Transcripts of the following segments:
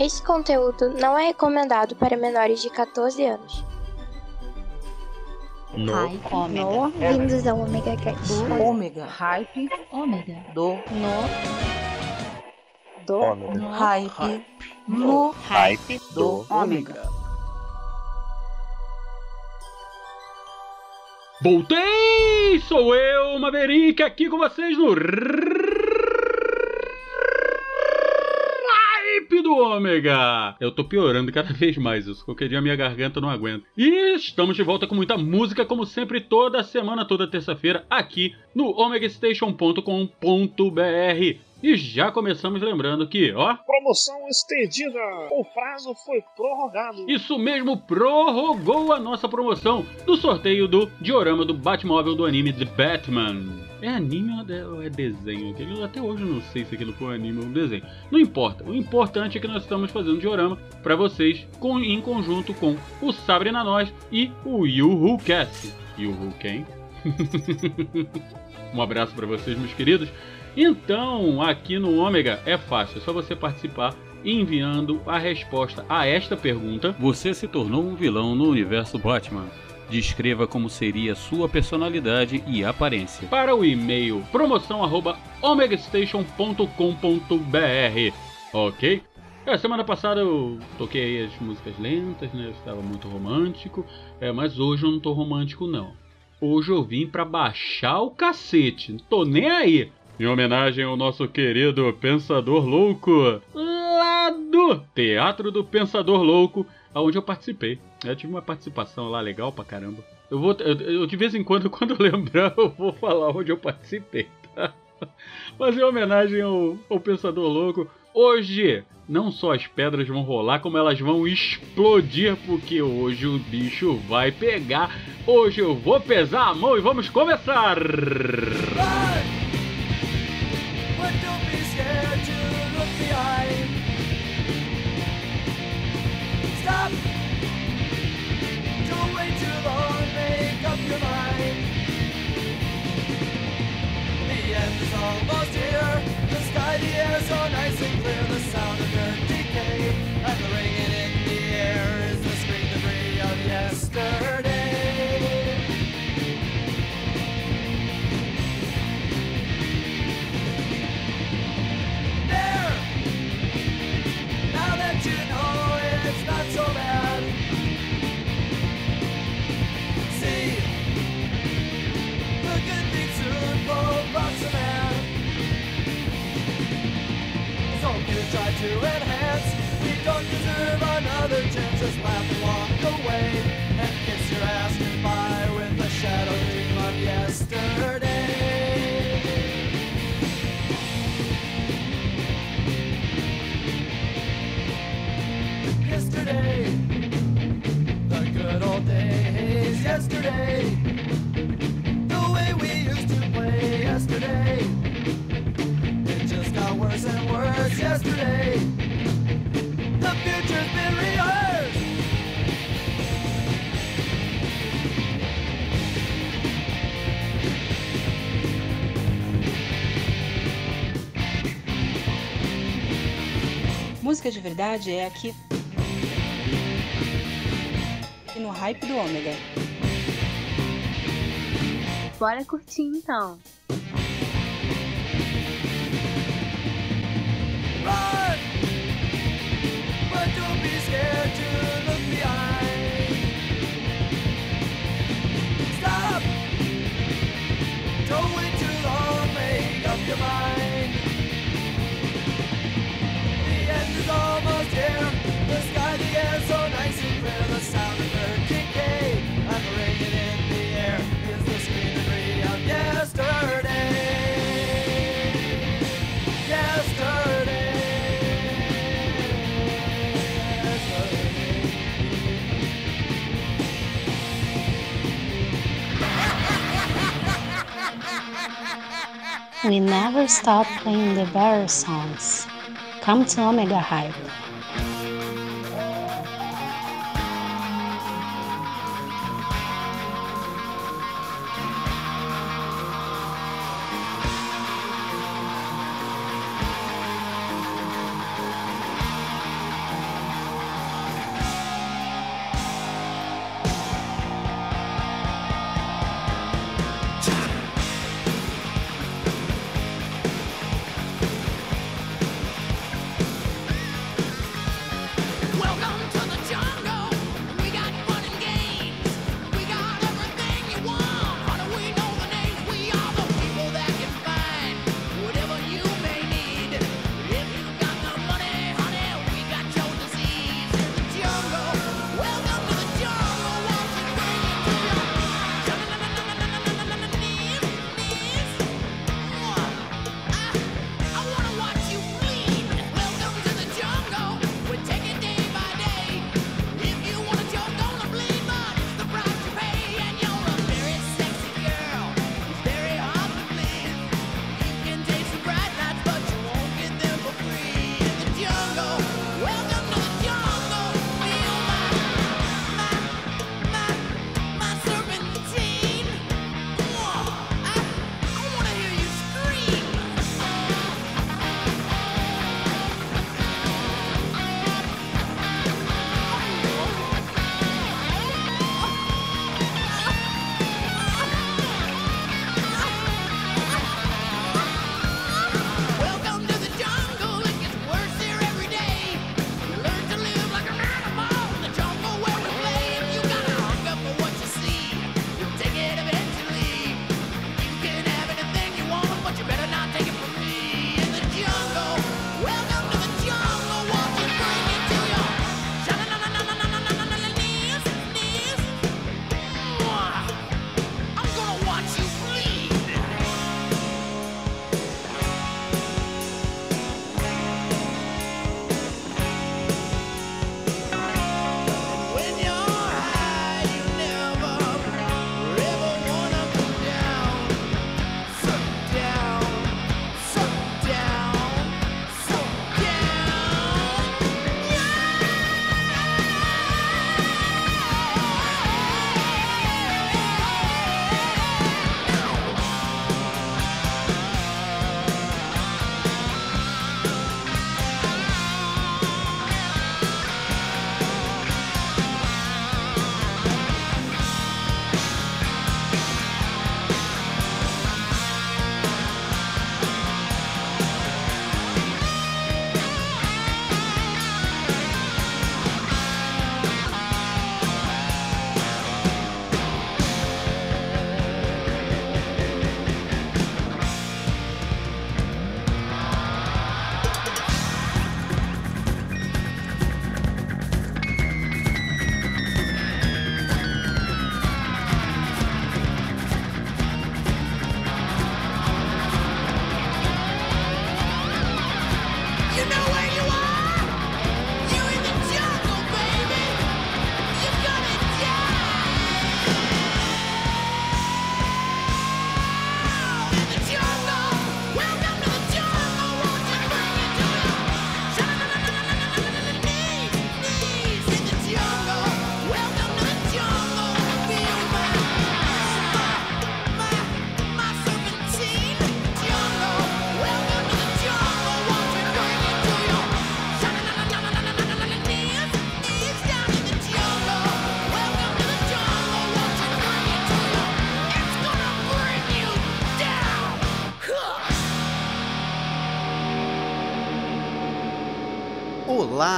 Este conteúdo não é recomendado para menores de 14 anos. No. Hype. No. Vindos ao Omega Cast. Ômega. Hype. Ômega. Do. No. Do. Ômega. Hype. No. Hype Do. do Ômega. Voltei! Sou eu, Maverick, aqui com vocês no Hype do Ômega! Eu tô piorando cada vez mais isso. Qualquer dia minha garganta não aguenta. E estamos de volta com muita música, como sempre, toda semana, toda terça-feira, aqui no omegastation.com.br. E já começamos lembrando que, ó, Promoção estendida. O prazo foi prorrogado. Isso mesmo, prorrogou a nossa promoção do sorteio do diorama do Batmóvel do anime The Batman. É anime ou é- é desenho? Até hoje eu não sei se aquilo foi anime ou um desenho. Não importa. O importante é que nós estamos fazendo diorama para vocês com- em conjunto com o Sabre na Nós e o Yuhu Cast. Yuhu quem? um abraço para vocês, meus queridos. Então, aqui no Ômega é fácil, é só você participar enviando a resposta a esta pergunta. Você se tornou um vilão no universo Batman. Descreva como seria sua personalidade e aparência. Para o e-mail promoção@omegastation.com.br. OK? É, semana passada eu toquei as músicas lentas, né? Eu estava muito romântico, é, mas hoje eu não tô romântico não. Hoje eu vim pra baixar o cacete, não tô nem aí. Em homenagem ao nosso querido Pensador Louco, lá do Teatro do Pensador Louco, aonde eu participei. Eu tive uma participação lá legal pra caramba. Eu vou, eu, eu, de vez em quando, quando eu lembrar, eu vou falar onde eu participei, tá? Mas em homenagem ao, ao Pensador Louco, hoje não só as pedras vão rolar, como elas vão explodir, porque hoje o bicho vai pegar. Hoje eu vou pesar a mão e vamos começar! Almost here. The sky, the air so nice and clear. The sound of dirt decay. To enhance. We don't deserve another chance. Just laugh and walk away and kiss your ass goodbye with a shadow dream of yesterday. yesterday. The good old days yesterday. The way we used to play yesterday. It just got worse and worse yesterday. Música de verdade é aqui. E no hype do Ômega. Bora curtir então. Run! The end is almost here. The sky, the air, so nice and clear. We never stop playing the better songs. Come to Omega Hype.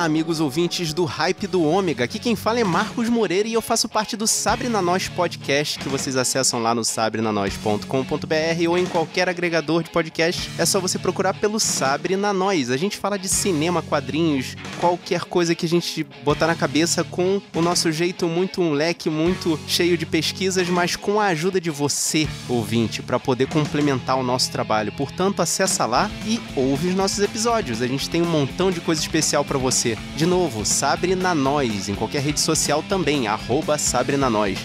Amigos ouvintes do Hype do Ômega. Aqui quem fala é Marcos Moreira e eu faço parte do Sabre na Nós podcast que vocês acessam lá no sabrenanois.com.br ou em qualquer agregador de podcast. É só você procurar pelo Sabre na Nós. A gente fala de cinema, quadrinhos, qualquer coisa que a gente botar na cabeça com o nosso jeito muito um leque muito cheio de pesquisas, mas com a ajuda de você, ouvinte, para poder complementar o nosso trabalho. Portanto, acessa lá e ouve os nossos episódios. A gente tem um montão de coisa especial para você. De novo, Sabre na Nós, em qualquer rede social também, arroba Sabre na Nós.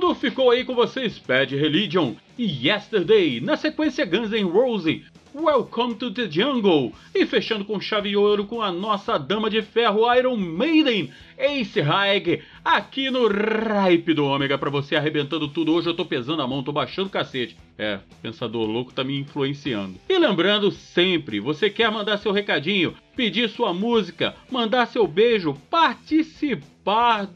Tudo, ficou aí com vocês Bad Religion e Yesterday, na sequência Guns N' Roses, Welcome to the Jungle, e fechando com chave de ouro com a nossa dama de ferro Iron Maiden, Ace High, aqui no Ripe do Ômega pra você arrebentando tudo. Hoje eu tô pesando a mão, tô baixando o cacete. É, pensador louco tá me influenciando. E lembrando sempre, você quer mandar seu recadinho, pedir sua música, mandar seu beijo, participar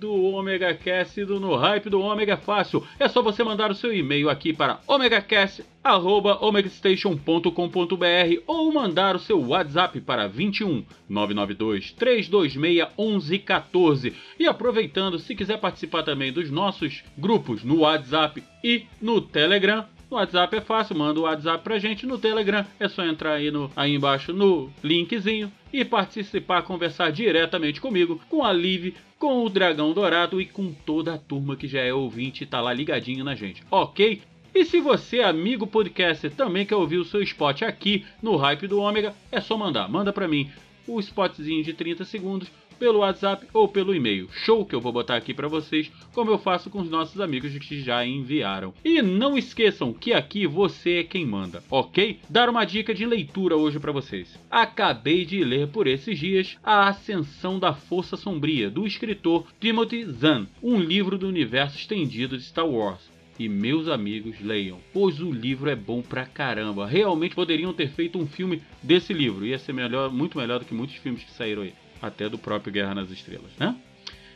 do Omega Cast do No Hype do Omega fácil. É só você mandar o seu e-mail aqui para omegacast@omegastation.com.br ou mandar o seu WhatsApp para 21 992 326 1114. E aproveitando, se quiser participar também dos nossos grupos no WhatsApp e no Telegram, no WhatsApp é fácil, manda o WhatsApp pra gente. No Telegram é só entrar aí, no, aí embaixo no linkzinho e participar, conversar diretamente comigo, com a Liv, com o Dragão Dourado e com toda a turma que já é ouvinte e tá lá ligadinho na gente, ok? E se você, amigo podcaster, também quer ouvir o seu spot aqui no Hype do Ômega, é só mandar. Manda pra mim o spotzinho de 30 segundos pelo WhatsApp ou pelo e-mail. Show que eu vou botar aqui para vocês, como eu faço com os nossos amigos que já enviaram. E não esqueçam que aqui você é quem manda, ok? Dar uma dica de leitura hoje para vocês. Acabei de ler por esses dias A Ascensão da Força Sombria, do escritor Timothy Zahn, um livro do universo estendido de Star Wars. E meus amigos, leiam, pois o livro é bom pra caramba. Realmente poderiam ter feito um filme desse livro. Ia ser melhor, muito melhor do que muitos filmes que saíram aí até do próprio Guerra nas Estrelas, né?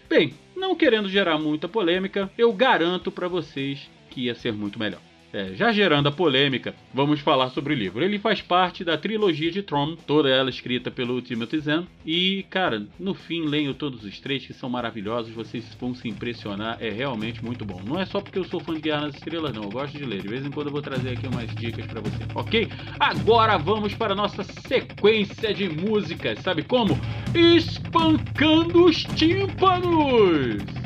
Bem, não querendo gerar muita polêmica, eu garanto para vocês que ia ser muito melhor. É, já gerando a polêmica, vamos falar sobre o livro. Ele faz parte da trilogia de Tron, toda ela escrita pelo Timothy Zahn. E, cara, no fim, leiam todos os três que são maravilhosos, vocês vão se impressionar, é realmente muito bom. Não é só porque eu sou fã de Guerra nas Estrelas, não, eu gosto de ler. De vez em quando eu vou trazer aqui umas dicas para você, ok? Agora vamos para a nossa sequência de músicas, sabe como? Espancando os tímpanos!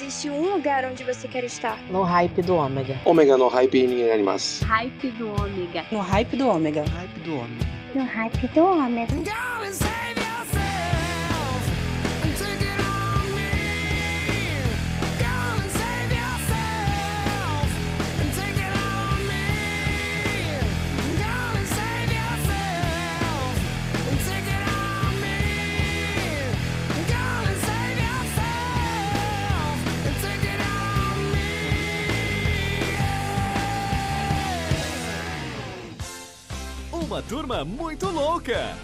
Existe um lugar onde você quer estar. No hype do ômega. Omega no hype ni animasu. Hype do ômega. No hype do ômega. Hype do homem. No hype do ômega. uma turma muito louca.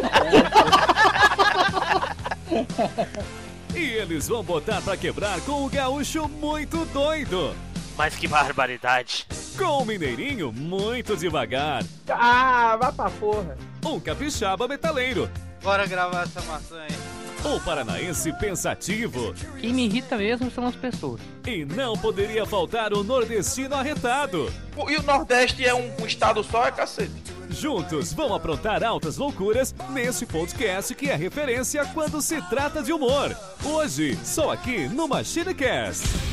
e eles vão botar pra quebrar com o gaúcho muito doido. Mas que barbaridade. Com o mineirinho muito devagar. Ah, vai pra porra. Um capixaba metaleiro. Bora gravar essa maçã aí. Um paranaense pensativo. Quem me irrita mesmo são as pessoas. E não poderia faltar o nordestino arretado. E o Nordeste é um, um estado só, é cacete. Juntos vão aprontar altas loucuras nesse podcast que é referência quando se trata de humor. Hoje, só aqui no MachineCast.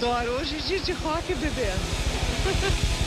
Adoro. Hoje é dia de rock, bebê.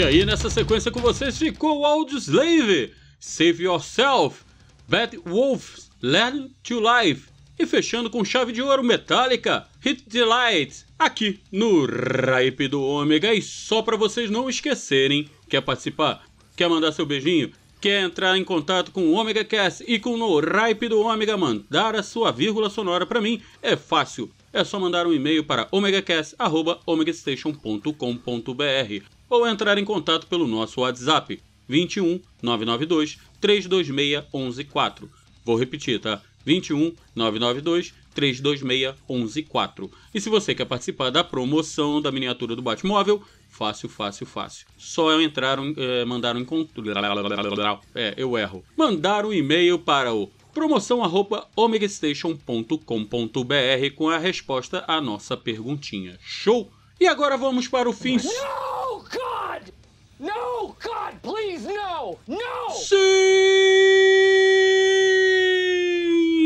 E aí, nessa sequência com vocês ficou Audioslave, Save Yourself, Bad Wolves, Learn to Life. E fechando com chave de ouro Metallica, Hit the Light, aqui no Ripe do Ômega. E só para vocês não esquecerem, quer participar, quer mandar seu beijinho, quer entrar em contato com o Omega Cast e com o Ripe do Ômega, mandar a sua vírgula sonora para mim, é fácil. É só mandar um e-mail para omegastation.com.br ou entrar em contato pelo nosso WhatsApp 21 992 326 114. Vou repetir, tá? 21 992 326 114. E se você quer participar da promoção da miniatura do Batmóvel, fácil, fácil, fácil. Só eu entrar, é, mandar um encontro. É, eu erro. Mandar um e-mail para o promoção@omegastation.com.br com a resposta à nossa perguntinha. Show? E agora vamos para o fim. No, God! Please, no! No! Sim!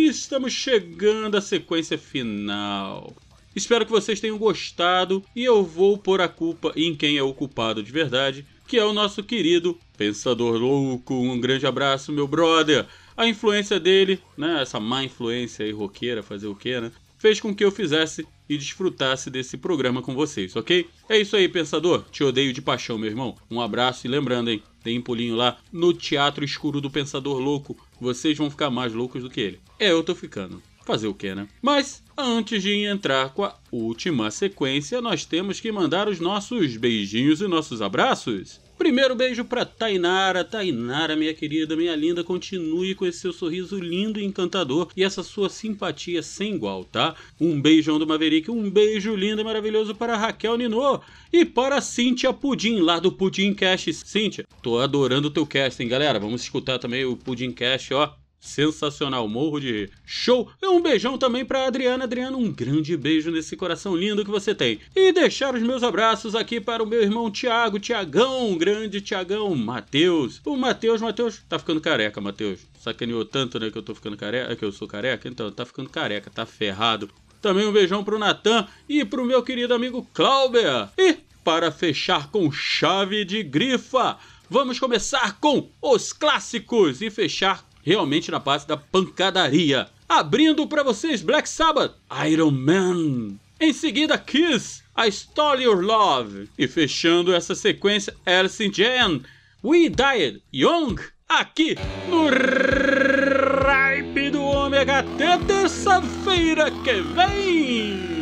Estamos chegando à sequência final. Espero que vocês tenham gostado e eu vou pôr a culpa em quem é o culpado de verdade, que é o nosso querido Pensador Louco. Um grande abraço, meu brother. A influência dele, né, essa má influência aí roqueira, fazer o quê, né, fez com que eu fizesse e desfrutasse desse programa com vocês, ok? É isso aí, pensador. Te odeio de paixão, meu irmão. Um abraço e lembrando, hein, tem um pulinho lá no Teatro Escuro do Pensador Louco. Vocês vão ficar mais loucos do que ele. É, eu tô ficando. Fazer o que, né? Mas antes de entrar com a última sequência, nós temos que mandar os nossos beijinhos e nossos abraços. Primeiro beijo pra Tainara. Tainara, minha querida, minha linda, continue com esse seu sorriso lindo e encantador e essa sua simpatia sem igual, tá? Um beijão do Maverick, um beijo lindo e maravilhoso para Raquel Ninô e para Cíntia Pudim, lá do Pudim Cast. Cíntia, tô adorando o teu casting, galera. Vamos escutar também o Pudim Cast, ó. Sensacional, morro de show. E um beijão também pra Adriana. Adriana, um grande beijo nesse coração lindo que você tem. E deixar os meus abraços aqui para o meu irmão Tiago, Tiagão, grande Tiagão, Matheus. O Matheus, Matheus, tá ficando careca, Matheus. Sacaneou tanto, né, que eu tô ficando careca, que eu sou careca, então tá ficando careca, tá ferrado. Também um beijão pro Natan e pro meu querido amigo Clauber. E para fechar com chave de grifa, vamos começar com os clássicos e fechar realmente na base da pancadaria. Abrindo para vocês Black Sabbath, Iron Man. Em seguida Kiss, I Stole Your Love. E fechando essa sequência, Alice in We Died Young. Aqui no Ripe do Ômega até terça-feira que vem.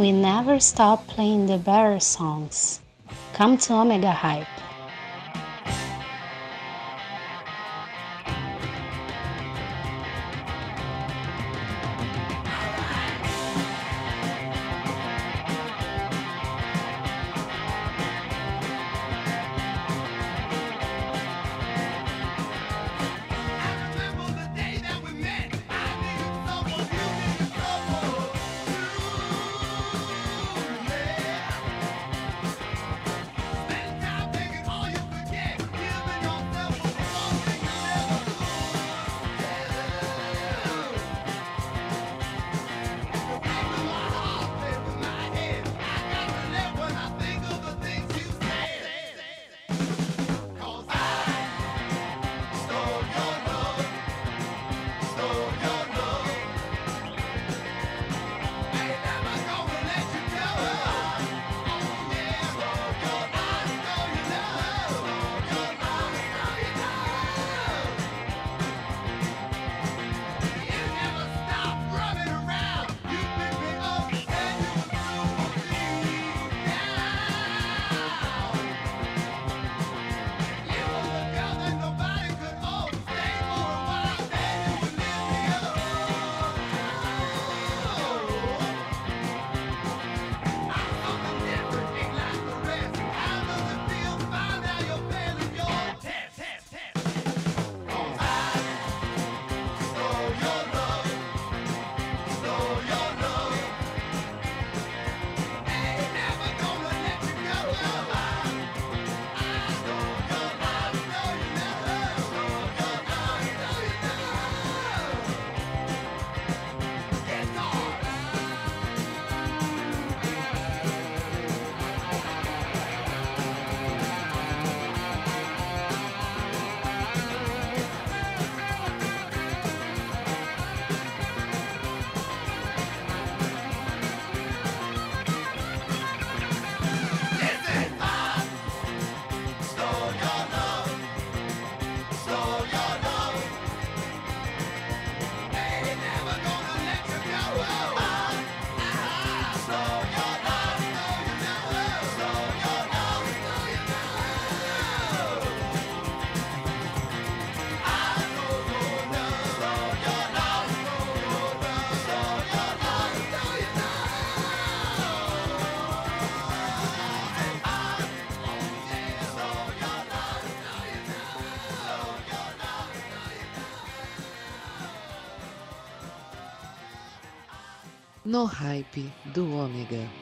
We never stop playing the better songs. Come to Omega Hype. No hype do Ômega.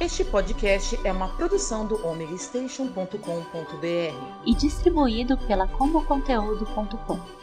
Este podcast é uma produção do omegastation.com.br e distribuído pela comoconteúdo.com.